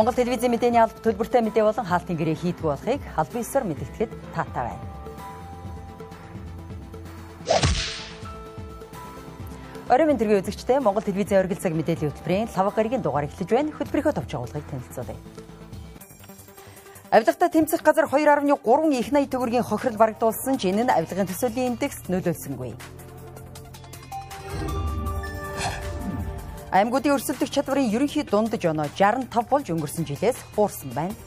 Монгол телевизийн мэдээний алба төлбөртэй мэдээ болон хаалтын гэрээ хийдгүү болохыг албан ёсоор мэдгэдэхэд таатай байна. Оройн тэргийн үзэгчтэй Монгол телевизийн оргил цаг мэдээллийн хөтөлбөрийн лавга гарагийн дугаар эхэлж байна. Хөтөлбөрийнхөө товч агуулгыг танилцуулъя. Авилгатай тэмцэх газар 2.3 их 80 төгрөгийн хохирол барагдуулсан ч энэ нь авилгын төсөөлийн индекс нөлөөлсөнгүй. Аймагуудын өрсөлдөх чадварын ерөнхий дундаж оноо 65 болж өнгөрсөн жилээс буурсан байна.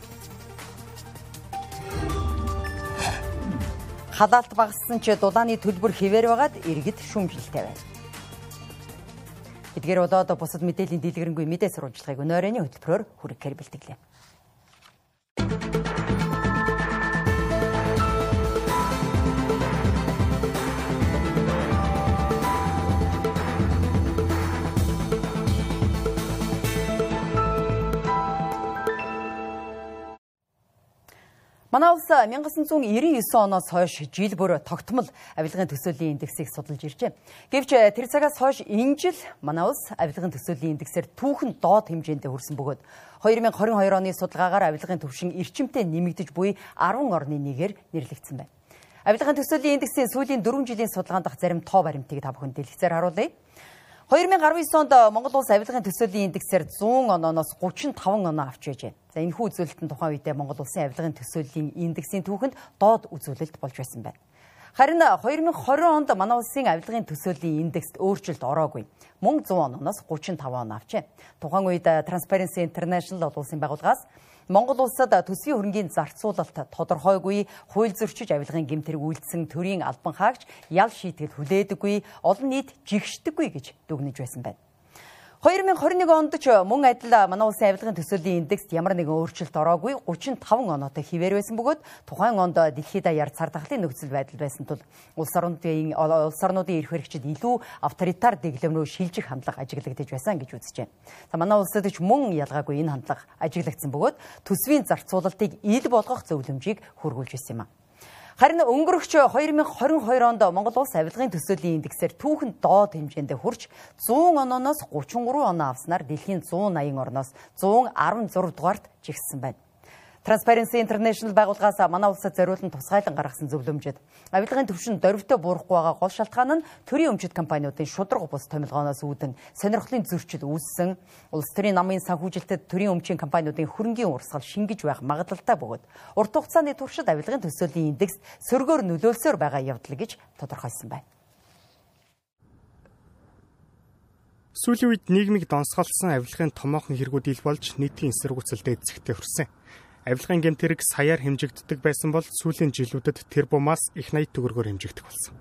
Халаалт багассан ч дулааны төлбөр хിവэр байгаад иргэд шүүмжлэлтэй байна. Эдгээр болоод бусад мэдээллийн дэлгэрэнгүй мэдээ сурвалжлагыг өнөөрөний хөтөлбөрөөр хүргэхээр бэлтгэлээ. Манай улс 1999 оноос хойш жил бүр тогтмол авилгын төсөөлийн индексийг судалж иржээ. Гэвч тэр цагаас хойш энэ жил манай улс авилгын төсөөлийн индексээр түүхэн доод хэмжээндээ хүрсэн бөгөөд 2022 оны судалгаагаар авилгын төвшин эрчимтэй нэмэгдэж буй 10 орны нэгээр нэрлэгдсэн байна. Авилгын төсөөлийн индексийн сүүлийн 4 жилийн судалгаан дах зарим тоо баримтыг та бүхэнд дэлгэцээр харуулъя. 2019 онд Монгол улс авилгын төсөөлийн индексээр 100 онооноос 35 оноо авч байжээ. За энэ хүү үзүүлэлтэн тухайн үедээ Монгол улсын авилгын төсөөлийн индексийн түүхэнд доод үзүүлэлт болж байсан байна. Харин 2020 онд манай улсын авилгын төсөөлийн индекст өөрчлөлт ороогүй. Мөн 100 онооноос 35 оноо авчээ. Тухайн үед Transparency International улсын байгууллагаас Монгол улсад төсвийн хөрөнгийн зарцуулалт тодорхойгүй хууль зөрчиж авилгын гэмтэрэг үйлдсэн төрийн албан хаагч ял шийтгэл хүлээдэггүй олон нийт жигшдэггүй гэж дүгнэж байсан байна. 2021 онд ч мөн адил манай улсын авилгын төсөөлийн индекст ямар нэгэн өөрчлөлт ороогүй 35 оноотой хിവэр байсан бөгөөд тухайн онд дэлхийд даяар цар тахлын нөхцөл байдал байсан тул улс орнуудын улс орнуудын эрх баригчид илүү авторитар дэглэм рүү шилжих хандлага ажиглагдаж байсан гэж үзэж байна. За манай улсад ч мөн ялгаагүй энэ хандлага ажиглагдсан бөгөөд төсвийн зарцуулалтыг ил болгох зөвлөмжийг хөргүүлж ирсэн юм а. Харин өнгөрөгч 2022 онд Монгол улс авилгын төсөөлийн индексээр түүхэн доод хэмжээндээ хүрч 100 онооноос 33 оноо авснаар дэлхийн 180 орноос 116 дугаарт жигссэн байна. Transparency International байгууллагаас манай улсад зориулан тусгайлан гаргасан зөвлөмжөд авилгын төвшин дөрвтөө буурахгүй байгаа гол шалтгаан нь төрийн өмчит компаниудын шудраг бус томилгооноос үүдэн сонирхлын зөрчил үүссэн. Улс төрийн намын санхүүжилтэд төрийн өмчийн компаниудын хөрөнгийн урсгал шингэж байх магадлалтай бөгөөд урт хугацааны туршид авилгын төсөөлийн индекс сөргөөр нөлөөлсөөр байгаа явдал гэж тодорхойлсон байна. Сүүлийн үед нийгмийг донсголсон авилгын томоохон хэрэгүүд ил болж нийтийн эсэргүүцэлдээ эзэгтэй хүрсэн авилгын гэмтэрэг саяар хэмжигддэг байсан бол сүүлийн жилүүдэд тэр бумаас их 80 төгрөгөөр хэмжигдэх болсон.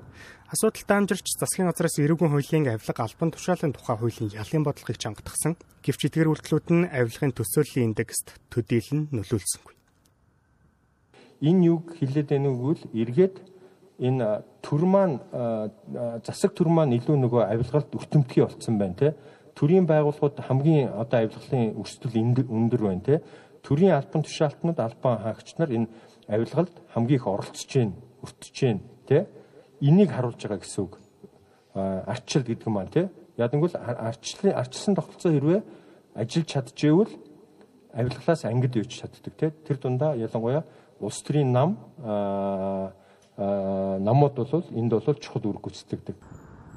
Асуудалтай хамжирч засгийн газраас эрүүгийн хуулийн авилга албан тушаалын тухай хуулийн ялын бодлогыг чангатгсан. Гэвч эдгээр үйлдэлүүд нь авилгын төсөөлийн индекст төдийлөн нөлөөлсөнгүй. Энэ юг хилээд байна үгвэл эргээд энэ төр маань засаг төр маань илүү нөгөө авилгалт өртөмтгий болцсон байна те төрийн байгууллагууд хамгийн одоо авилгалын өрсөлдөл өндөр байна те төрийн албан тушаалтнууд албан хаагч нар энэ авилгалд хамгийн их оролцож байна, өртөж байна, тий? Энийг харуулж байгаа гэсэн үг. Арчил гэдэг юм аа, тий? Ядангуул арчлын арчилсан тогтолцоо хэрвээ ажиллаж чадчихвэл авилгалаас ангид явж чаддаг, тий? Тэр дундаа ялангуяа улс төрийн нам намууд бол энд бол чухал үр гүйцэтгэдэг.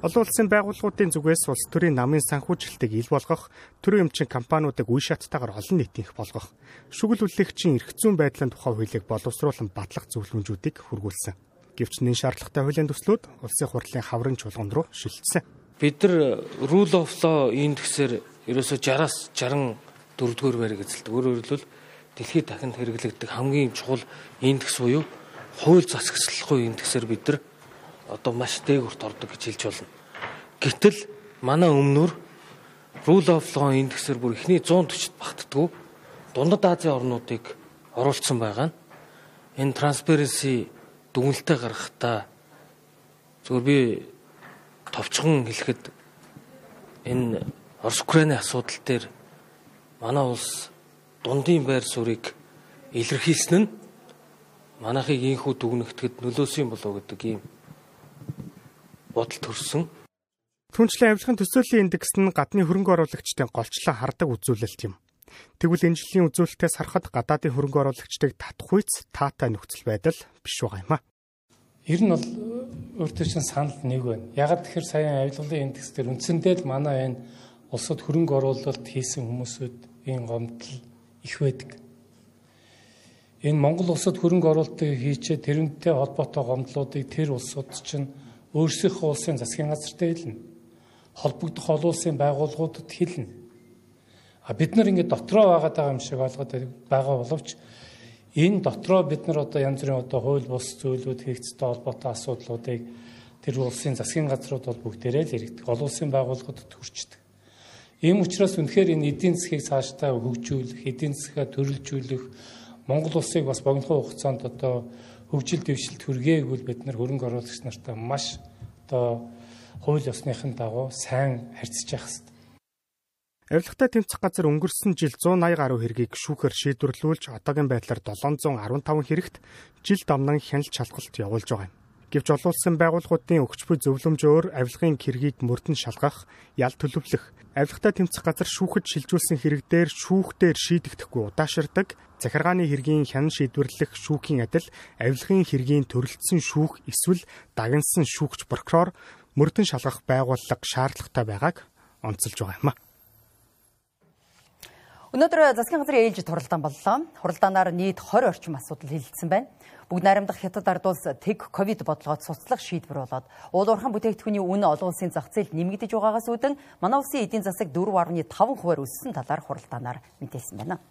Олон улсын байгууллагуудын зүгээс улс төрийн намын санхүүжилтийг ил болгох, төрийн өмчин компаниудыг үе шаттайгаар олон нийтийнх болгох, шүгэл үллэгчийн эрх зүйн байдлын тухай хуулийг боловсруулан батлах зөвлөмжүүдийг хүргүүлсэн. Гэвч нэн шаардлагатай хуулийн төслүүд улсын хурлын хаврын чуулган руу шилжсэн. Бид нар rule of law индексээр ерөөсө 60-аас 64 дугаар байрыг эзэлдэг. Өөрөөр хэлбэл дэлхийд дахинд хэрэглэгдэх хамгийн чухал индекс буюу хууль засаглахгүй индексээр бид нар одоо маш дээгүрт ордог гэж хэлж болно. Гэтэл манай өмнөр Rule of Law индексээр бүр эхний 140-д багтдгүү Дундад Азийн орнуудыг оруулсан байгаа нь энэ Transparency дүгнэлтээ гаргахдаа зөвхөн би товчхон хэлэхэд энэ Орос Украины асуудал дээр манай улс дундын байр суурийг илэрхийлсэн нь манайхыг ийхүү дүгнэгдэхэд нөлөөсөн болов гэдэг ийм бодол төрсөн. Түнчлэн авилгын төсөөлийн индекс нь гадны хөрөнгө оруулагчдын голчлон хардаг үзүүлэлт юм. Тэгвэл энэ жилийн үзүүлэлтээс харахад гадаадын хөрөнгө оруулагчдыг татахуйц таатай нөхцөл байдал биш байгаа юм а. Ер нь бол өөртөө чинь санал нэг байна. Ягаад тэгэхээр саяхан авилгалын индекс дээр үндсэндээ л манай энэ улсад хөрөнгө оруулалт хийсэн хүмүүсүүд энэ гомдол их байдаг. Энэ Монгол улсад хөрөнгө оруулалтыг хийчээ тэрнтэй холбоотой гомдлуудыг тэр улсууд чинь өөрсдийнхөө улсын засгийн газарт хэлнэ. Холбогдох олон улсын байгууллагуудад хэлнэ А бид нар ингээд дотроо байгаа даа юм шиг ойлгоод байгаа боловч энэ дотроо бид нар одоо янз бүрийн одоо хууль бус зүйлүүд хийгдэлтэй холбоотой асуудлуудыг тэр улсын засгийн газрууд бол бүгдээрээ л иргэдэг. Олон улсын байгууллагуудад хүрчдэг. Ийм учраас үнэхээр энэ эдийн засгийг цаашдаа хөгжүүлэх, эдийн засгаа төрөлжүүлэх, Монгол улсыг бас богино хугацаанд одоо хөгжил дэвшилт хүргээгүүл бид нар хөрөнгө оруулагч нартай маш одоо хууль ёсныхын дагуу сайн харьцаж явах хэрэгтэй. Авилгатай тэмцэх газар өнгөрсөн жил 180 гаруй хэргийг шүүхээр шийдвэрлүүлж одоогийн байдлаар 715 хэрэгт жил дамнан хяналт шалгалт явуулж байгаа юм. Гэвч олон улсын байгууллагуудын өгч буй зөвлөмжөөр авилгын хэргийг мөрдөн шалгах, ял төлөвлөх, авилгатай тэмцэх газар шүүхэд шилжүүлсэн хэрэг дээр шүүхтээр шийдэгдэхгүй удаашрдаг, захиргааны хэргийн хянан шийдвэрлэх шүүхийн адил авилгын хэргийн төрөлдсөн шүүх эсвэл дагнсан шүүгч прокурор мөрдөн шалгах байгууллага шаардлагатай байгааг онцолж байгаа юм а. Өнөөдөр засгийн газрын ээлжид хуралдаан боллоо. Хуралдаанаар нийт 20 орчим асуудал хилцсэн байна. Бүгд найрамдах хятад ард улс тэг ковид бодлогод цуцлах шийдвэр болоод уул уурхайн бүтээгдэхүүний үнэ олон улсын зах зээлд нэмэгдэж байгаагаас үүдэн манай улсын эдийн засаг 4.5 хувиар өссөн талаар хуралдаанаар мэдээлсэн байна.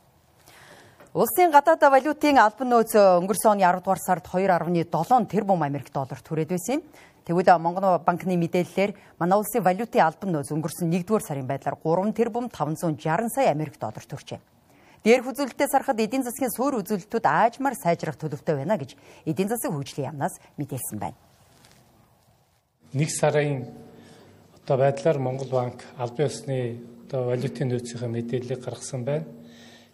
Улсын гадаад валютын албан нөөц өнгөрсөн оны 10 дугаар сард 2.7 тэрбум Америк долларт хүрээд байсан юм. Тэгвэл Монгол банкны мэдээллээр манай улсын валютын албан нөөц өнгөрсөн 1-р сарын байдлаар 3 тэрбум 560 сая Америк доллар төржээ. Дээрх үзүүлэлтээс харахад эдийн засгийн суур үзүүлэлтүүд аажмаар сайжрах төлөвтэй байна гэж эдийн засаг хөгжлийн яамнаас мэдээлсэн байна. 1 сарын одоо байдлаар Монгол банк албан ёсны одоо валютын нөөцийн мэдээллийг гаргасан байна.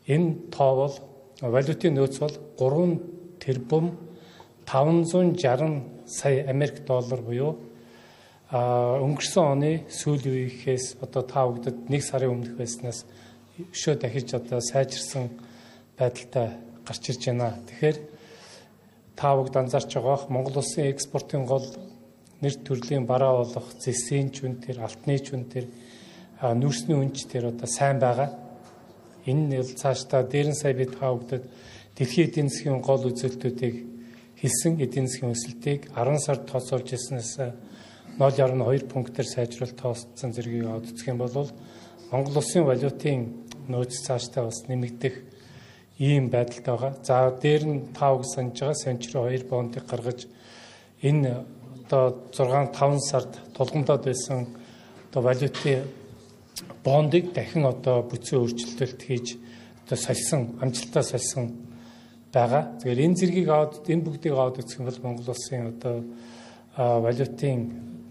Энэ тоо бол валютын нөөц бол 3 тэрбум 560 сая Америк доллар буюу өнгөрсөн оны сүүлийн үеийнхээс одоо та бүгдэд нэг сарын өмнөх байснаас өшөө дахиж одоо сайжирсан байдалтай гарч ирж байна. Тэгэхээр та бүгд анзаарч байгаах Монгол улсын экспортын гол нэр төрлийн бараа болох зэсийн чүн тэр алтны чүн тэр нүүрсний үнч тэр одоо сайн байгаа. Энэ нь цаашдаа дээрэн сая бид та бүгдэд дэлхийн эдийн засгийн гол үзүүлэлтүүдийг хэлсэн эдийн засгийн өсөлтийг 10 сард тооцоолж ирснээс 0.2 пунктээр сайжруулалт тооцсон зэргийг үзэх юм бол Монгол улсын валютын нөөц цаашдаа бас нэмэгдэх ийм байдалтай байгаа. За дээр нь тав гэж санаж байгаа сенчри 2 бондыг гаргаж энэ одоо 6 5 сард тулгамдаад байсан одоо валютын бондыг дахин одоо бүцэн өөрчлөлт хийж одоо сольсон амжилтаа сольсон байгаа. Тэгэхээр энэ зэргийг аваад энэ бүгдийг аваад үзэх юм бол Монгол улсын одоо валютын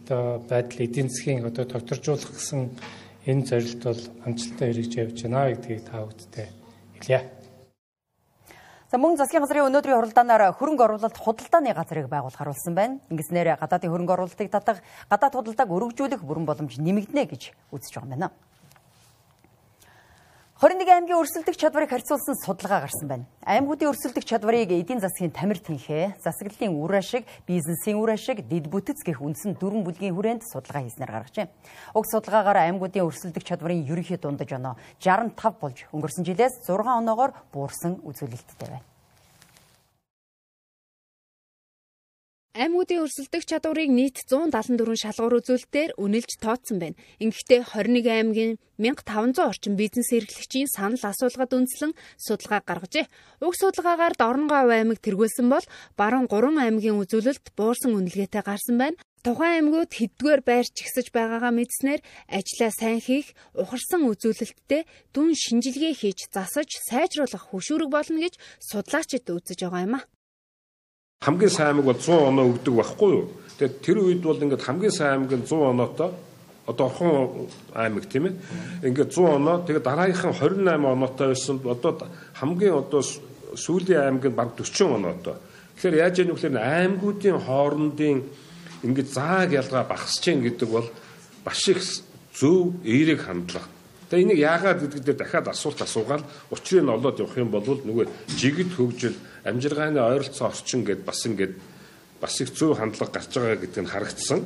одоо байдал эдийн засгийн одоо тогтворжуулах гэсэн энэ зорилт бол амжилттай хэрэгж явж байна гэдгийг та бүдтэй хэлье. За мөн засгийн газрын өнөөдрийн хуралдаанаар хөрөнгө оруулалт худалдааны газрыг байгуулах харуулсан байна. Ингэснээр гадаадын хөрөнгө оруулалтыг татах, гадаад худалдааг өргөжүүлэх бүрэн боломж нэмэгдэнэ гэж үзэж байгаа юм байна. 21 аймгийн өрсөлдөх чадварыг харьцуулсан судалгаа гарсан байна. Аймагуудын өрсөлдөх чадварыг эдийн засгийн тамирт хинхээ, засаглалын үр ашиг, бизнесийн үр ашиг, дэд бүтэц гэх үндсэн дөрвөн бүлгийн хүрээнд судалгаа хийснээр гаргажээ. Уг судалгаагаар аймагуудын өрсөлдөх чадварын ерөнхий дундаж оноо 65 болж өнгөрсөн жилээс 6 оноогоор буурсан үзүүлэлттэй байна. Аймагуудын өрсөлдөх чадварыг нийт 174 шалгуур үзүүлэлтээр үнэлж тооцсон байна. Ингэхдээ 21 аймгийн 1500 орчим бизнес эрхлэгчийн санал асуулгад үндэслэн судалгаа гаргажээ. Уг судалгаагаар Дорнонгов аймаг тэргүүлсэн бол баруун 3 аймгийн үзүүлэлт буурсан үнэлгээтэй гарсан байна. Тухайн аймагуд хэддгээр байр чигсэж байгаагаа мэдснээр ажлаа сайн хийх, ухарсан үзүүлэлттэй дүн шинжилгээ хийж засаж сайжруулах хөшүүрэг болно гэж судлаачид үзэж байгаа юм а хамгийн сайн аймаг бол 100 оноо өгдөг байхгүй юу? Тэгээд тэр үед бол ингээд хамгийн сайн аймаг нь 100 оноотой одоо орхон аймаг тийм ээ. Ингээд 100 оноо тэгээд дараагийнхан 28 оноотой байсан. Одоо хамгийн одоо сүүлийн аймаг нь баг 40 оноотой. Тэгэхээр яаж яах вэ аймагуудын хоорондын ингээд зааг ялгаа багасч гин гэдэг бол маш их зөв эерэг хандлага. Тэгээ энийг яагаад гэдэг дээр дахиад асуулт асуугаад учрыг нь олоод явах юм бол нөгөө жигд хөгжил, амжиргааны ойролцоо орчин гэд бас ингээд бас их зөв хандлага гарч байгаа гэдэг нь харагдсан.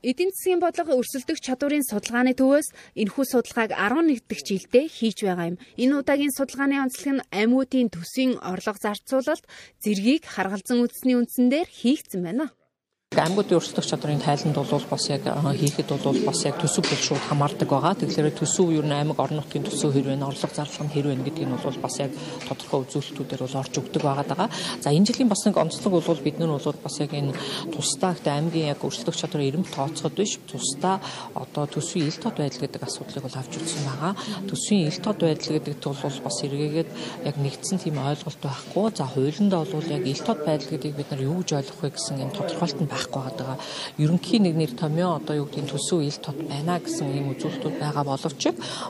Эдийн засгийн бодлого өрсөлдөх чадварын судалгааны төвөөс энэхүү судалгааг 11 дахь жилдээ хийж байгаа юм. Энэ удаагийн судалгааны онцлог нь аймагуудын төсвийн орлого зарцуулалт зэргийг харгалзан үзсний үндсэн дээр хийгдсэн байна. Аймагуудын өрсөлдөх чадрын тайланд бол бас яг хийхэд бол бас яг төсөв бол шууд хамаардаг байгаа. Тэгэхээр төсөв юу н аймаг орон нутгийн төсөв хэр вэ, орлого зарлах нь хэр вэ гэдгийг нь бол бас яг тодорхой үзүүлэлтүүдээр бол орж өгдөг байгаа даа. За энэ жилийн бас нэг онцлог бол бид нар бол бас яг энэ тусдаа гэхдээ аймгийн яг өрсөлдөх чадрын ирэмт тооцоход биш тусдаа одоо төсвийн ил тод байдал гэдэг асуудлыг бол авч үзсэн байгаа. Төсвийн ил тод байдал гэдэгт бол бас эргээгээд яг нэгдсэн тийм ойлголт байхгүй. За хуулиндаа бол яг ил тод байдал гэдгийг бид нар юу гэж ойлгох вэ гэсэн энэ тодорхойлт нь байхгүй байгаа. Ерөнхийн нэг нэр томьёо одоо юу гэдгийг төсөв ил тод байна гэсэн ийм үзүүлэлтүүд байгаа боловч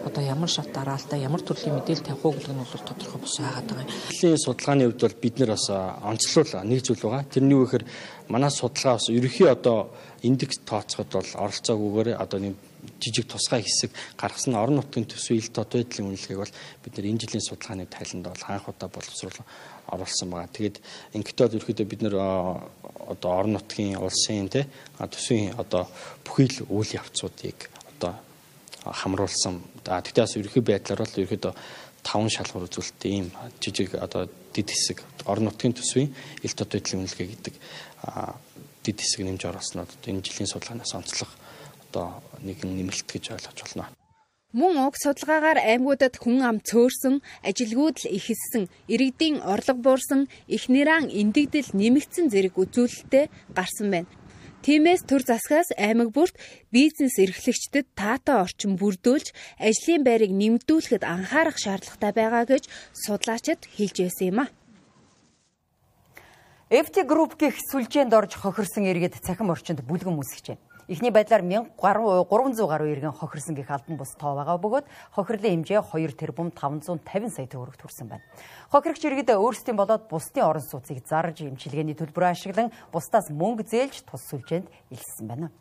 одоо ямар шат дараалтай ямар төрлийн мэдээлэл тавих гэдэг нь бол тодорхой бос байгаад байгаа юм. Эхлэлийн судалгааны хувьд бол бид нэр бас онцлол нэг зүйл байгаа. Тэрний үгээр манай судалгаа бас ерөнхий одоо индекс тооцоход бол оролцоогүйгээр одоо нэг жижиг тусгай хэсэг гаргасан орон нутгийн төсвийн тод байдлын үнэлгээг бол бид нэр энэ жилийн судалгааны тайланд бол анх удаа боловсруулсан оруулсан байгаа. Тэгээд ингээд ерөөдөө бид нэр одоо орон нутгийн улсын тий төсвийн одоо бүхий л үйл явцуудыг одоо хамруулсан. Тэгтээ бас ерөнхий байдлаар бол ерөөдөө таван шалгуур үзүүлэлттэй ийм жижиг одоо дид хэсэг орон нутгийн төсвийн ил тод байдлын үнэлгээ гэдэг дид хэсэг нэмж оруулснууд энэ жилийн судалгаанаас онцлог одоо нэгэн нэмэлт гэж ойлгож байна. Мөн уг судалгаагаар аймагуудад хүн ам цөөрсөн, ажилгүйд л ихэссэн, иргэдийн орлого буурсан, их нэран эндэгдэл нэмэгдсэн зэрэг үзүүлэлттэй гарсан байна. Тиймээс төр засгаас аймаг бүрт бизнес эрхлэгчдэд таатай орчин бүрдүүлж ажлын байрыг нэмэгдүүлэхэд анхаарах шаардлагатай байгаа гэж судлаачид хэлж байсан юм а. FT Group гих сүлжээнд орж хохирсон иргэд цахим орчинд бүлгэн үсгэж байна. Эхний байдлаар 1300 гаруй иргэн хохирсон гэх албан бус тоо байгаа бөгөөд хохирлын хэмжээ 2 тэрбум 550 сая төгрөгт хүрсэн байна. Хохирогч иргэд өөрсдийн болоод бусдын орон сууцыг зарж эмчилгээний төлбөрөөр ашиглан бусдаас мөнгө зээлж тус сүлжээнд илсэн байна.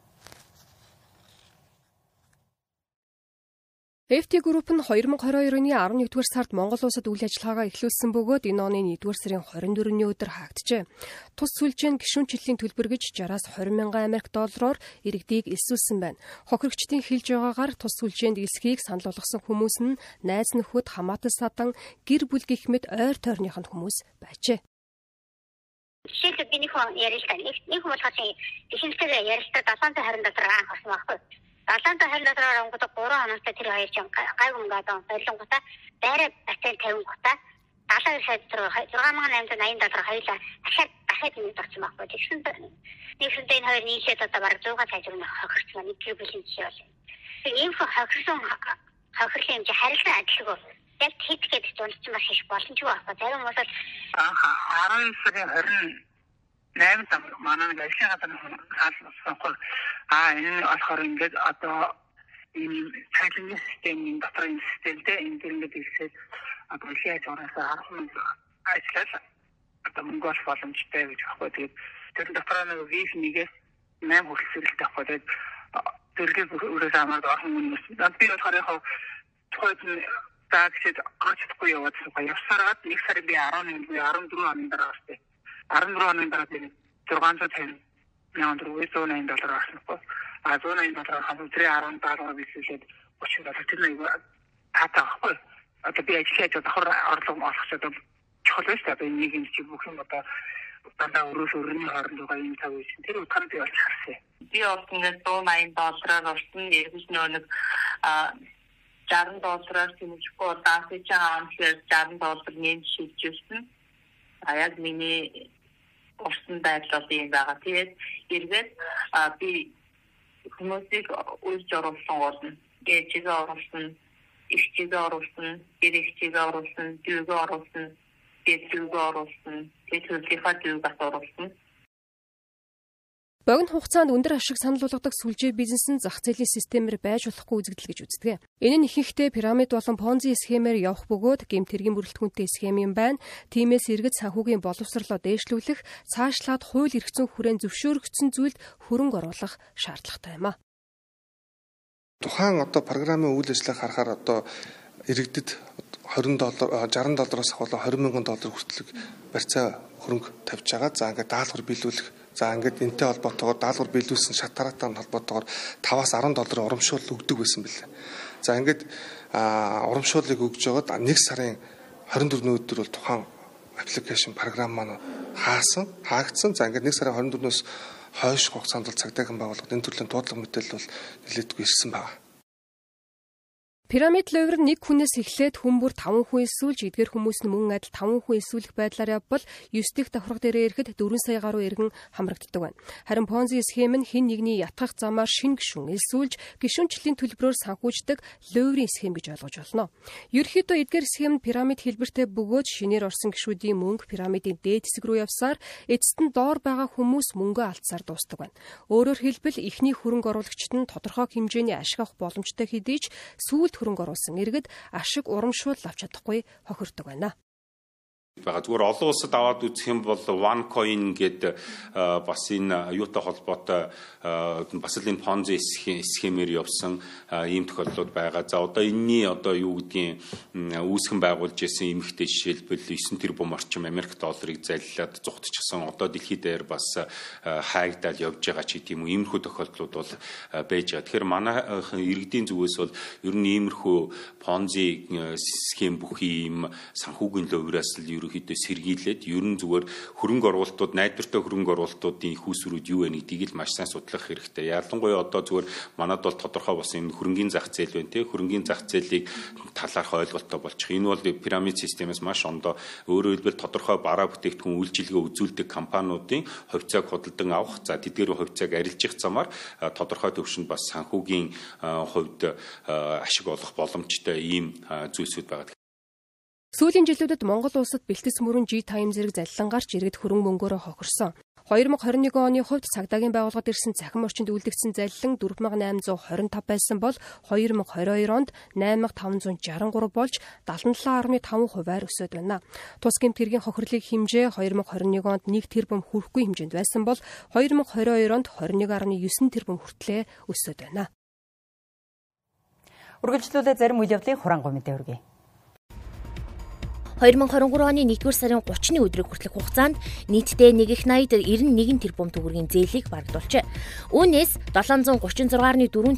FT Group нь 2022 оны 11-р сард Монгол улсад үйл ажиллагаагаа эхлүүлсэн бөгөөд энэ оны 1-р сарын 24-ний өдөр хаагджээ. Тус сүлжээ нь гишүүнчлэлийн төлбөр гэж 60-аас 20 мянган Америк доллараар иргэдийг элсүүлсэн байна. Хохирогчдын хэлж байгаагаар тус сүлжээнд элсхийг санал болгосон хүмүүс нь найз нөхөд хамаатан садан гэр бүл гих мэт ойр тойрныхын хүмүүс байжээ. Жишээлбэл би нэг хүн ярилтаа нэг хүн болохоос гişнэлтэйгээ ярилцдаг 7 сая 20 доллар анх болсон байхгүй. Далаантай харин дотроо онгод 3 хоногтой тэр хоёр ч гайгүй ингээд болонгота байраа бацаа 50 гутаа 70 сая дотор 6880 доллар хоёулаа дахиад дахиад нэг орсон байхгүй. Тэгсэн нэгсэндээ энэ хоёр нийлээд одоо бараг 100 сая төгрөг хохирсон нэг гэр бүлийн жишээ бол. Тэг ийм хохирсон хохирлын хэмжээ харилцан адилгүй. Яг хэд гэдэг дундсан маш их боломжгүй байхгүй. Зарим бол анх 12 сарын 20 8 сар манай нэг ажлын газар хаалцсан. Аа энэ нь болохоор ингээд одоо энэ цайлын системийн дотор энэ системтэй энэ ингээд ирсээд одоо хийж ороосоо харсан ажлаа одоо мөнгө олох боломжтой гэж баггүй. Тэгээд тэр дотор нэг виз нэгээс 8 хүртэл тавьхгүй. Тэгээд зэрлэг өрөөс амаад орхон хүмүүс. Би болохоор яг тухайд заа гэхэд гарч чадахгүй яваад явсараад нэг сарын би 11 14 оны дараа бастай 14 оны дараа тийм 650 мянган төгрөг 180 доллар авснахгүй. А 180 доллар хамт өдрийн 10 доллар биелүүлээд 30 доллар тэр нэг таатай байхгүй. Одоо би ажиллаж давхар орлого олох гэдэг чухал байж та энэ нэг юм чи бүх юм одоо дандаа өрөөс өрөөний хооронд байгаа юм цаг үйсэн. Тэр утгаар би олж харсан. Би бол ингээд 180 доллараар орсон. Эргэж нөө нэг а 60 доллараар тэмцэхгүй даасан чинь хаамтлаар 60 доллар нэмж шийдчихсэн. А яг миний урсан байдал бол юм байгаа. Тэгээд эргээд би хүмүүсийг үйлж оруулсан гол нь ээжигээ оруулсан, ихчигээ оруулсан, гэрэгчигээ оруулсан, дүүгээ оруулсан, дэвдүүгээ оруулсан, тэгээд төлөвлөхөө дүүгээс оруулсан. Богино хугацаанд өндөр ашиг санал болгодог сүлжээ бизнес нь зах зээлийн системээр байж болохгүй үзэгдэл гэж үздэг. Энэ нь ихэнхдээ пирамид болон понзи схемээр явах бөгөөд гэмтэргийн бүрэлдэхүүнтэй схем юм байна. Тиймээс иргэд санхүүгийн боловсролоо дээшлүүлэх, цаашлаад хууль эрх зүйн хүрээнд зөвшөөрөгдсөн зүйлд хөрөнгө оруулах шаардлагатай юм а. тухайн одоо програмын үйл ажиллагааг харахаар одоо иргэдэд 20 доллар 60 доллароос ахвал 20 мянган доллар хүртэлх барьцаа хөрөнгө тавьж байгаа. За ингээд даалгавар биелүүлэх За ингээд энтэй холбоотойгоор даалгавар биелүүлсэн шат тараатай холбоотойгоор 5-аас 10 долларын урамшуул өгдөг байсан билээ. За ингээд урамшуулыг өгж байгаад нэг сарын 24-ний өдөр бол тухайн аппликейшн програм маань хаасан, хаагдсан. За ингээд нэг сарын 24-ноос хойш хугацаанд бол цагдаагийн байгууллагад энэ төрлийн дуудлага мэдээлэл бол нэлээдгүй ирсэн байна. Пирамид ловер нэг хүнээс эхлээд хүн бүр 5 хүн эсвэл эдгээр хүмүүс нь мөн адил 5 хүн эсвэл байдлаар явбал 9 дэх давхраг дээрээ ирэхэд 4 сая гаруй иргэн хамрагддаг байна. Харин Понзи схем нь хэн нэгний ятгах замаар шин гишүүн эсвэл гишүүнчлийн төлбөрөөр санхүүждэг ловерийн схем гэж ойлгож болно. Ерөнхийдөө эдгээр схем пирамид хэлбэртэй бөгөөд шинээр орсон гишүүдийн мөнгө пирамидын дээд хэсэг рүү явсаар эцэст нь доор байгаа хүмүүс мөнгө алдсаар дуустдаг байна. Өөрөөр хэлбэл эхний хөрөнгө оруулагчид нь тодорхой хэмжээний ашиг авах боломжтой хэдий ч сүүлд хөрөнгө оруулсан иргэд ашиг урамшуул авч чадахгүй хохирдог байна байгаа. Зүгээр олон улсад аваад үзэх юм бол OneCoin гэдэг бас энэ юутай холбоотой бас л энэ Ponzi схемээр явсан ийм тохиолдлууд байгаа. За одоо энэний одоо юу гэдгийг үүсгэн байгуулж исэн эмэгтэй жишээлбэл 9 тэрбум орчим Америк долларыг залилаад зугтчихсан. Одоо дэлхийд дээр бас хайгдаал явж байгаа ч гэдэм үү. Иймэрхүү тохиолдлууд бол байж байгаа. Тэгэхээр манай иргэдийн зүгээс бол ер нь иймэрхүү Ponzi схем бүхий ийм санхүүгийн ловроос л ерөөхдөө сэргийлээд ер нь зүгээр хөрөнгө оруулалтууд найдвартай хөрөнгө оруулалтуудын их усрүүд юу вэ гэдгийг л маш сайн судлах хэрэгтэй. Ялангуяа одоо зүгээр манад бол тодорхой бас энэ хөрөнгөний зах зээл байна тий. Хөрөнгөний зах зээлийг талаарх ойлголттой болчих. Энэ бол пирамид системээс маш ондоо өөрөөр хэлбэл тодорхой бараа бүтээгдэхүүн үйлчилгээ үзүүлдэг компаниудын хувьцааг худалдан авах, за тэдгээр хувьцааг арилжих замаар тодорхой төвшөнд бас санхүүгийн хувьд ашиг олох боломжтой ийм зүйлсүүд байгаа. Сүүлийн жилүүдэд Монгол улсад бэлтгэс мөрөн G-Time зэрэг заллан гарч иргэд хөрөнгө мөнгөөрөө хохирсон. 2021 оны хувьд цагдаагийн байгууллагад ирсэн цахим орчинд үлдэгдсэн заллин 4825 байсан бол 2022 онд 8563 болж 77.5%-аар өсөд байна. Тус гэмтгэргийн хохирлыг хэмжээ 2021 онд 1 тэрбум хүрэхгүй хэмжээнд байсан бол 2022 онд 21.9 тэрбум хүртлээр өсөд байна. Үргэлжлүүлээ зарим үйл явдлын хураангуй мэдээ өргөе. 2023 оны 1-р сарын 30-ны өдрийг хүртэлх хугацаанд нийтдээ 1 их 80 91 тэрбум төгрөгийн зээлийг барагдуулжээ. Үүнээс 736.4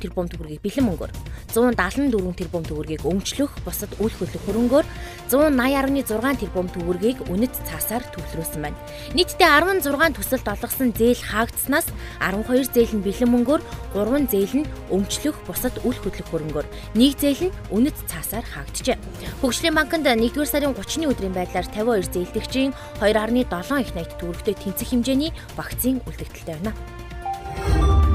тэрбум төгрөгийг бэлэн мөнгөөр, 174 тэрбум төгрөгийг өмчлөх бусад үйл хөдлөх хөрөнгөөр, 180.6 тэрбум төгрөгийг үнэт цаасаар төвлөрүүлсэн байна. Нийтдээ 16 төсөлд олгосон зээл хаагдсанаас 12 зээл нь бэлэн мөнгөөр, 3 зээл нь өмчлөх бусад үйл хөдлөх хөрөнгөөр, 1 зээл нь үнэт цаасаар хаагджээ. Хөгжлийн банкнд 1-р сарын 30-ны өдрийн байдлаар 52 зээлдэгчийн 2.7 их найт төгрөгтэй тэнцэх хэмжээний вакцин үлдэгдэлтэй байна.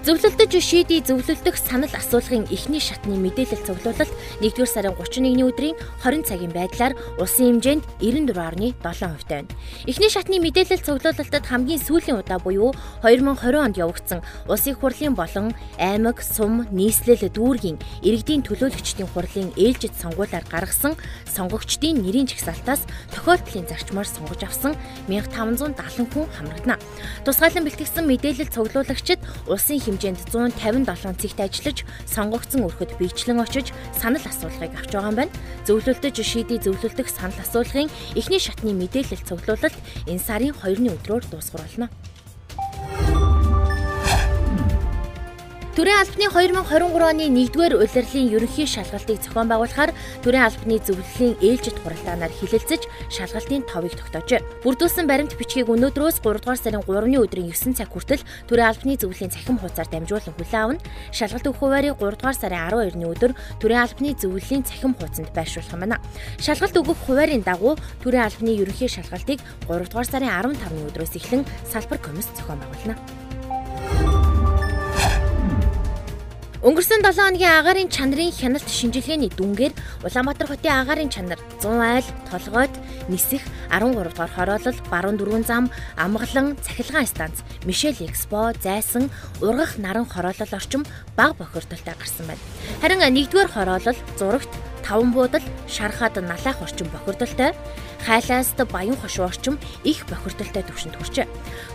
Зөвлөлдөж шийдий зөвлөлдөх санал асуулгын эхний шатны мэдээлэл цуглуулалт 1-р сарын 31-ний өдрийн 20 цагийн байдлаар улсын хэмжээнд 94.7% байна. Эхний шатны мэдээлэл цуглуулалтад хамгийн сүүлийн удаа буюу 2020 онд явагдсан улсын хурлын болон аймаг, сум, нийслэл, дүүргийн иргэдийн төлөөлөгчдийн хурлын ээлжид сонгуулиар гаргасан сонгогчдын нэрийн жагсаалтаас тохиолдлын зарчмаар сонгож авсан 1570 хүн хамрагдана. Тусгайлан бэлтгэгдсэн мэдээлэл цуглуулагчид улсын хэмжээнд 157 цэгт ажиллаж сонгогдсон өрхөд биечлэн очиж санал асуулгыг авч байгаа юм байна. Зөвлөлдөж шийдий зөвлөлдөх санал асуулгын эхний шатны мэдээлэл цуглуулалт энэ сарын 2-ны өдрөөр дуусгар Төрийн албаны 2023 оны 1-р улирлын ерөнхий шалгалтыг зохион байгуулахаар төрийн албаны зөвлөлийн ээлжид хуралдаанаар хилэлцэж шалгалтын товыг тогтоожээ. Бүрдүүлсэн баримт бичгийг өнөөдрөөс 3 дугаар сарын 3-ны өдрийн 9 цаг хүртэл төрийн албаны зөвлөлийн цахим хуудасаар дамжуулан хүлээн авна. Шалгалт өгөх хуваарийг 3 дугаар сарын 12-ны өдөр төрийн албаны зөвлөлийн цахим хуудасанд байршуулах юм байна. Шалгалт өгөх хуваарийн дагуу төрийн албаны ерөнхий шалгалтыг 3 дугаар сарын 15-ны өдрөөс эхлэн салбар комисс зохион байгуулна. Өнгөрсөн 7 хоногийн агаарын чанарын хяналт шинжилгээний дүнгээр Улаанбаатар хотын агаарын чанар 100 айл, толгойд, нисэх, 13 дугаар хороолол, баруун дөрвөн зам, амгалан, цахилгаан станц, Мишель Экспо, зайсан, ургах наран хороолол орчим баг бохирдолтой гарсан байна. Харин 1-р хороолол, зурагт таван буудал, шархаад налаах орчин бохирдолтой, хайлааст баян хошуу орчим их бохирдолтой түвшинд хүрчээ.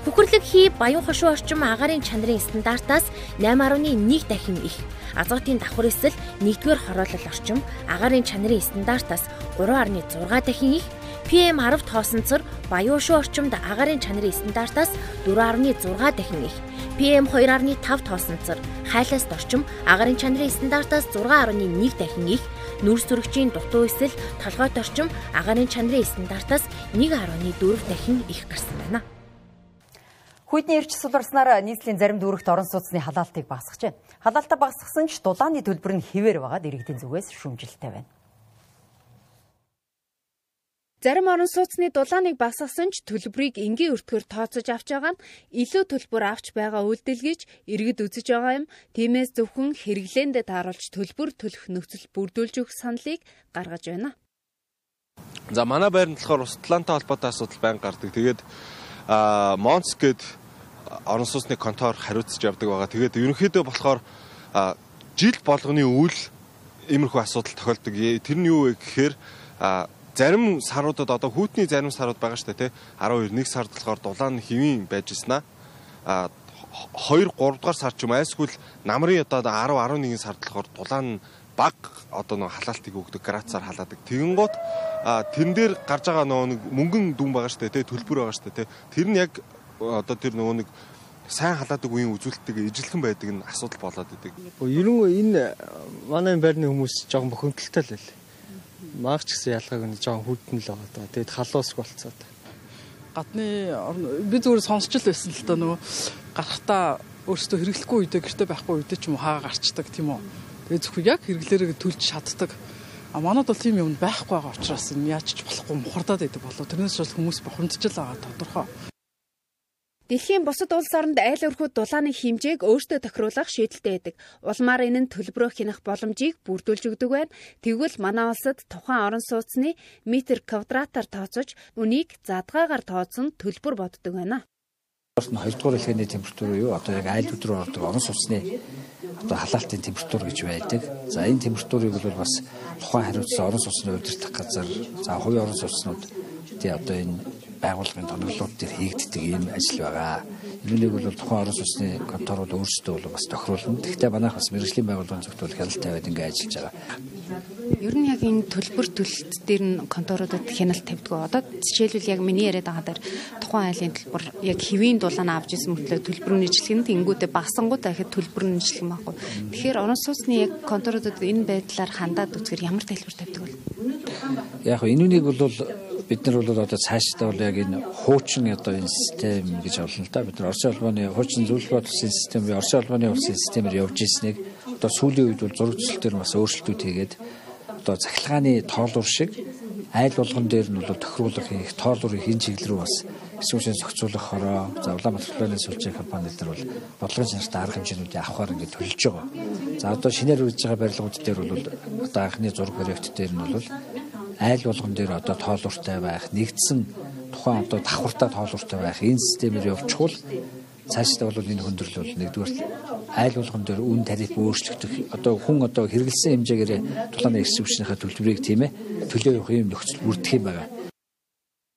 Хөхөрлөг хий баян хошуу орчим агаарын чанарын стандартаас 8.1 дахин их. Азотын давхар эсэл 1-р хороолол орчим агаарын чанарын стандартаас 3.6 дахин их PM10 тоосонцор баян шүү орчимд агаарын чанарын стандартаас 4.6 дахин их. PM2.5 тоосонцор хайлаас орчим агаарын чанарын стандартаас 6.1 дахин их нүрс зүрэгчийн дутуу эсэл толгойд орчим агаарын чанарын стандартаас 1.4 дахин их гарсан байна. Хүйтний эрч суларснаар нийслэлийн зарим дүүрэгт орон сууцны халаалтыг багасгажээ. Халаалтаа багасгасан ч дулааны төлбөр нь хിവэр байгаад иргэдийн зүгээс шүүмжилтэй байна. Зарим орон сууцны дулааныг багасгасан ч төлбөрийг энгийн өртгөөр тооцож авч байгаа нь илүү төлбөр авч байгаа үйлдэл гэж иргэд үзэж байгаа юм. Тиймээс зөвхөн хэрэглээндээ тааруулж төлбөр төлөх нөхцөл бүрдүүлж өгөх саналыг гаргаж байна. За манай байранд болохоор ус талаантай холбоотой асуудал байн гардаг. Тэгээд аа Монц гээд орон сууцны контор хариуцж явдаг байгаа. Тэгээд ерөнхийдөө болохоор жил болгоны үйл иймэрхүү асуудал тохиолдог. Тэр нь юу вэ гэхээр зарим саруудад одоо хүүтний зарим сарууд байгаа шүү дээ тий 12 1 сард болохоор дулаан хэвийн байж гиснаа а 2 3 дугаар сар ч юм айсгүйл намрын одоо 10 11 сард болохоор дулаан баг одоо нэг халаалтыг өгдөг грацаар халаадаг. Тэгэн гут тэрэн дээр гарч байгаа нөгөө нэг мөнгөн дүн байгаа шүү дээ тий төлбөр байгаа шүү дээ тий тэр нь яг одоо тэр нөгөө нэг сайн халаадаг үеийн үзүүлэлтийг ижилхэн байдаг нь асуудал болоод идэг. Ерөн энэ манай байрны хүмүүс жоохон бохомдолтой л байл Маагч гэсэн ялгааг нь жоон хүдэн л байгаа даа. Тэгэд халуусг болцоод. Гадны би зүгээр сонсч л байсан л да нөгөө гарахтаа өөрөөсөө хэрэглэхгүй үедээ гэртээ байхгүй үедээ ч юм уу хаа гарчдаг тийм үү. Тэгээ зөвхөн яг хэрэглээрээ төлж чаддаг. А манад бол тийм юм байхгүй байгаа учраас энэ яаж ч болохгүй мухардаад байдаг болоо. Тэрнээс бол хүмүүс бохомдчихл байгаа тодорхой. Дэлхийн бусад улс оронд айл өрхөд дулааны хэмжээг өөртөө тохируулах шийдэлтэй байдаг. Улмаар энэ нь төлбөрөө хянах боломжийг бүрдүүлж өгдөг байна. Тэгвэл манай улсад тухайн орон сууцны метр квадратаар тооцож, үнийг задгаагаар тооцсон төлбөр боддог байна. Оросны 2 дугаар хэлхээний температур юу одоо яг айл өдрөөр ордог орон сууцны одоо халаалтын температур гэж байдаг. За энэ температурыг бол бас тухайн хариуцсан орон сууцны удирдах газар, за хувийн орон сууцнууд тий одоо энэ байгууллагын тоноглолууд дээр хийгддэг ийм ажил байгаа. Үүнийг бол тухайн орон сууцны конторууд өөрсдөө бол бас тохируулна. Гэхдээ манайх бас мэрэгжлийн байгууллагын зөвхөн хяналт тавиад ингэ ажиллаж байгаа. Ер нь яг энэ төлбөр төлөлт дээр нь конторуудад хяналт тавьдаг. Одоо жишээлбэл яг миний яриад байгаа дээр тухайн айлын төлбөр яг хэвийн дулаан авч исэн мөртлөө төлбөр нь ижлэх нь тэнгүүтээ багасангууд дахиад төлбөр нь ижлэх байхгүй. Тэгэхээр орон сууцны яг конторуудад энэ байдлаар хандаад үзэхээр ямар тайлбар тавьдаг вэ? Яг энэ үнийг бол бид нар бол одоо цаашдаа бол яг энэ хуучин одоо энэ систем гэж олно л да. Бид нар Оросын холбооны хуучин зөвлөх бодлосын систем, Оросын холбооны улсын системээр явж ирснийг одоо сүүлийн үед бол зураг зурсэл дээр бас өөрчлөлтүүд хийгээд одоо захилгааны тоолуур шиг айл болгон дээр нь бол тохируулах хийх, тоолуур хийх чиглэл рүү бас хэсүүшээ зохицуулах хороо, за Улаанбаатар планы сүлжээ компани дээр бол бодлогын чанартай арга хэмжээнүүдийн авахар ингээд төлж байгаа. За одоо шинээр үрж байгаа барилгууд дээр бол одоо анхны зураг проект дээр нь бол айл болгон дээр одоо тоолууртай байх, нэгдсэн тухайн одоо давхартай тоолууртай байх энэ системээр явчихвал цаашдаа бол энэ хөндрөл бол нэгдүгээр айл болгон дээр үн тариф өөрчлөгдөх одоо хүн одоо хэрэгэлсэн хэмжээгээр тулааны эрс хүчнийхээ төлбөрийг тийм ээ төлөө явах юм нөхцөл бүрдэх юм байна.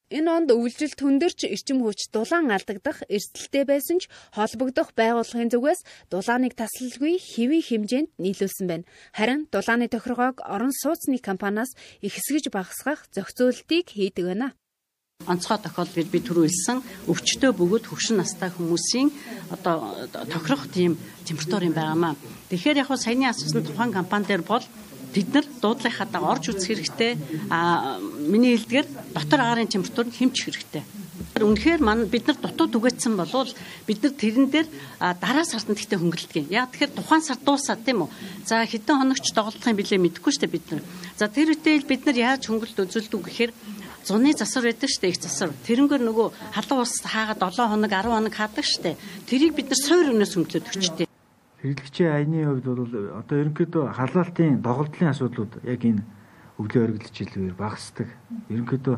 Энэ онд өвлжил төндөрч эрчим хүч дулаан алдагдах эрсдэлтэй байсан ч холбогдох байгууллагын зүгээс дулааныг таслалгүй хэвийн хэмжээнд нийлүүлсэн байна. Харин дулааны тохиргоог орон сууцны компаниас ихсгэж багасгах зохицуултыг хийдэг байна. Онцгой тохиолдолд би түрүү хэлсэн өвчтөө бөгөөд хөвшин настай хүмүүсийн одоо тохирох тийм температур юм байнамаа. Тэгэхээр яг саяны асуусан тухайн компани дээр бол бид нар дуудлагынхаа орж үзэх хэрэгтэй. А миний хэлдгээр дотор агаарын температур хэмжих хэрэгтэй. Үнэхээр мань бид нар дутуу түгээсэн болвол бид нар тэрэн дээр дараа сард нь гэхдээ хөнгөлдөг юм. Яг тэгэхээр тухайн сар дуусаад тийм үү? За хэдэн хоногч доголдох юм билээ мэдэхгүй шүү дээ бид нар. За тэр үедээ бид нар яаж хөнгөлт үзүүлдэг гэхээр зуны засвар байдаг штэ их засвар. Тэрнгээр нөгөө халуун ус хаагаад 7 хоног 10 хоног хаадаг штэ. Тэрийг бид нар суур өнөөс хөнгөлөд өчтөө. Хэрэглэгчийн аяны хувьд бол одоо ерөнхийдөө халаалтын доголдлын асуудлууд яг энэ өглөө оргилж хэлбэр багасдаг. Ерөнхийдөө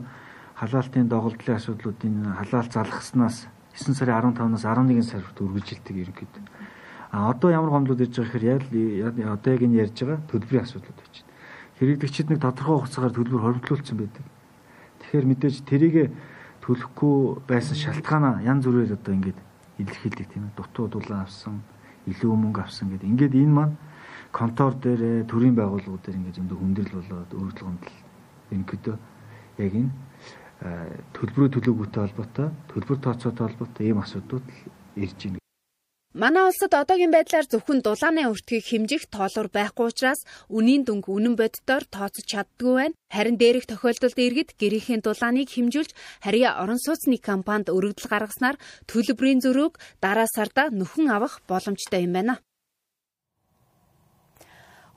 халаалтын доголдлын асуудлууд энэ халаалт залгаснаас 9 сарын 15-наас 11 сард үргэлжилдэг ерөнхийдөө. А одоо ямар гомдлууд ирж байгаа гэхээр яг одоо яг энэ ярьж байгаа төлбөрийн асуудлууд байж байна. хэрэглэгчид нэг тодорхой хугацаагаар төлбөр хоримтлуулсан байдаг. Тэгэхээр мэдээж тэрийг төлөхгүй байсан шалтгаанаа янз бүрээр одоо ингээд илэрхийлдэг тийм ээ. Дутуу дулаан авсан, илүү мөнгө авсан гэдэг. Ингээд энэ маань контор дээр төрийн байгууллагууд дээр ингээд зөндөө хүндрэл болоод өргөдөл гомдол ерөнхийдөө яг энэ төлбөрөө төлөөгүйтэй холбоотой, төлбөр тооцоотой холбоотой ийм асуудууд ирж байна. Манай улсад одоогийн байдлаар зөвхөн дулааны өртгийг хэмжих тоолор байхгүй учраас үнийн дүнг үнэн боддоор тооцож чаддгүй байна. Харин дээрх тохиолдолд иргэд гэрийнхээ дулааныг хэмжүүлж харьяа орон сууцны компанид өргөдөл гаргаснаар төлбөрийн зөрүүг дараа сарда нөхөн авах боломжтой юм байна.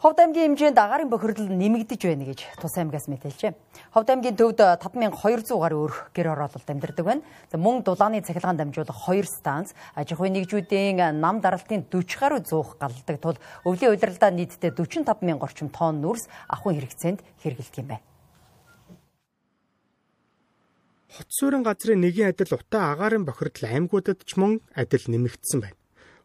Ховд аймгийн хэмжээнд агаарын бохирдол нэмэгдэж байна гэж Тус аймгаас мэдээлжээ. Ховд аймгийн төвд 5200 гаруй өөр гэр ороололд амьдардаг байна. Мөн дулааны цахилгаан дамжуулах 2 станц, аж ахуйн нэгжүүдийн нам даралтын 40 гаруй зуух галдаг тул өвлийн удирдлагаа нийтдээ 45 мянган орчим тонн нүрс ахуйн хэрэгцээнд хэрэгэлдэг юм байна. Хот суурин газрын нэгэн адил утаа агаарын бохирдол аймагуудад ч мөн адил нэмэгдсэн байна.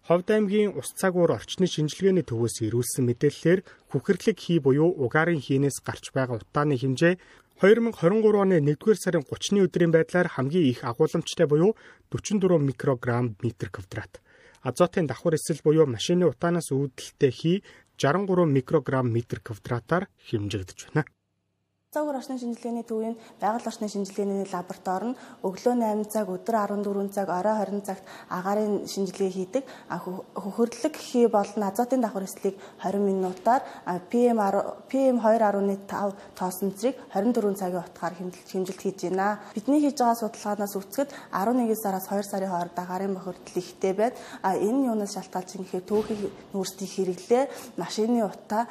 Ховд аймгийн ус цагуур орчны шинжилгээний төвөөс ирүүлсэн мэдээллээр хүхэрлэг хий буюу угаарын хийнээс гарч байгаа утааны хэмжээ 2023 оны 1-р сарын 30-ны өдрийн байдлаар хамгийн их агуулмжтай буюу 44 микрограмм метр квадрат. Азотын давхар эсэл буюу машины утаанаас үүдэлтэй хий 63 микрограмм метр квадратаар хэмжигдэж байна. Цагуур орчны шинжилгээний төвийн байгаль орчны шинжилгээний лаборатори нь өглөө 8 цаг, өдөр 14 цаг, орой 20 цагт агаарын шинжилгээ хийдэг. Хөхөрлөг хий болон азотын давхар эслийг 20 минутаар PM PM 2.5 тоосонцрыг 24 цагийн утгаар хэмжилт хийж байна. Бидний хийж байгаа судалгаанаас үзэхэд 11 сараас 2 сарын хооронд агаарын бохирдол ихтэй байна. Энэ юунаас шалтгаалж юм гэхээр түүхийг нүүрсдийг хэрэглээ, машины утаа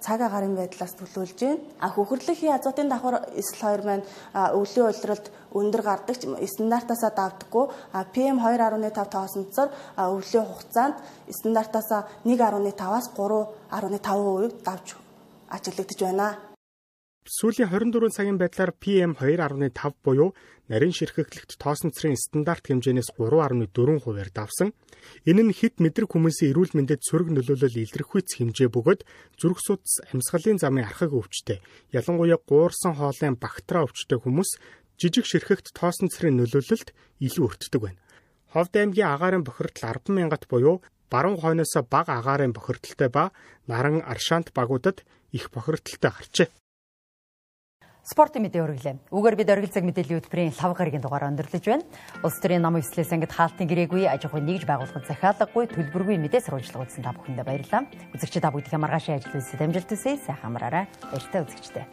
цаг агарын байдлаас төлөөлж байна. А хөхөрлөхийн азотын давхар эсэл 2 маань өвлийн улиралд өндөр гардаг стандартаасаа давдаггүй PM 2.5 тоосонцор өвлийн хугацаанд стандартаасаа 1.5-аас 3.5% давж ажиглагдаж байна. Сүүлийн 24 цагийн байдлаар PM 2.5 буюу нарийн ширхэгдлэгт тоосонцрын стандарт хэмжээнээс 3.4 хувиар давсан. Энэ нь хэд мэдрэг хүмүүсийн эрүүл мэндэд сөрөг нөлөөлөл илэрхүйц хэмжээ бөгөөд зүрх судас амьсгалын замын архаг өвчтэй, ялангуяа гуурсан хоолын бактери өвчтэй хүмүүс жижиг ширхэгт тоосонцрын нөлөөлөлд илүү өртдөг байна. Ховд аймгийн агаарын бохирдол 10 мянгат буюу баруун хойноос бага агаарын бохирдолтой ба наран аршаант багуудад их бохирдолтой гарчээ. Спортын мэдээ өргөлээ. Үгээр бид оргил цаг мэдээллийн хөтөлбөрийн лав гарагийн дугаар өндөрлөж байна. Улс төрийн намын эслээс ангид хаалтын гэрээгүй аж ахуйн нэгж байгууллагад захиалаггүй төлбөргүй мэдээ сурвалжлага үзсэн та бүхэндээ баярлалаа. Үзэгчид та бүгдийнхээ маргаашийн ажил үйлсэд амжилт хүсье. Сайхан амраарай. Баяртай үзэгчтэй.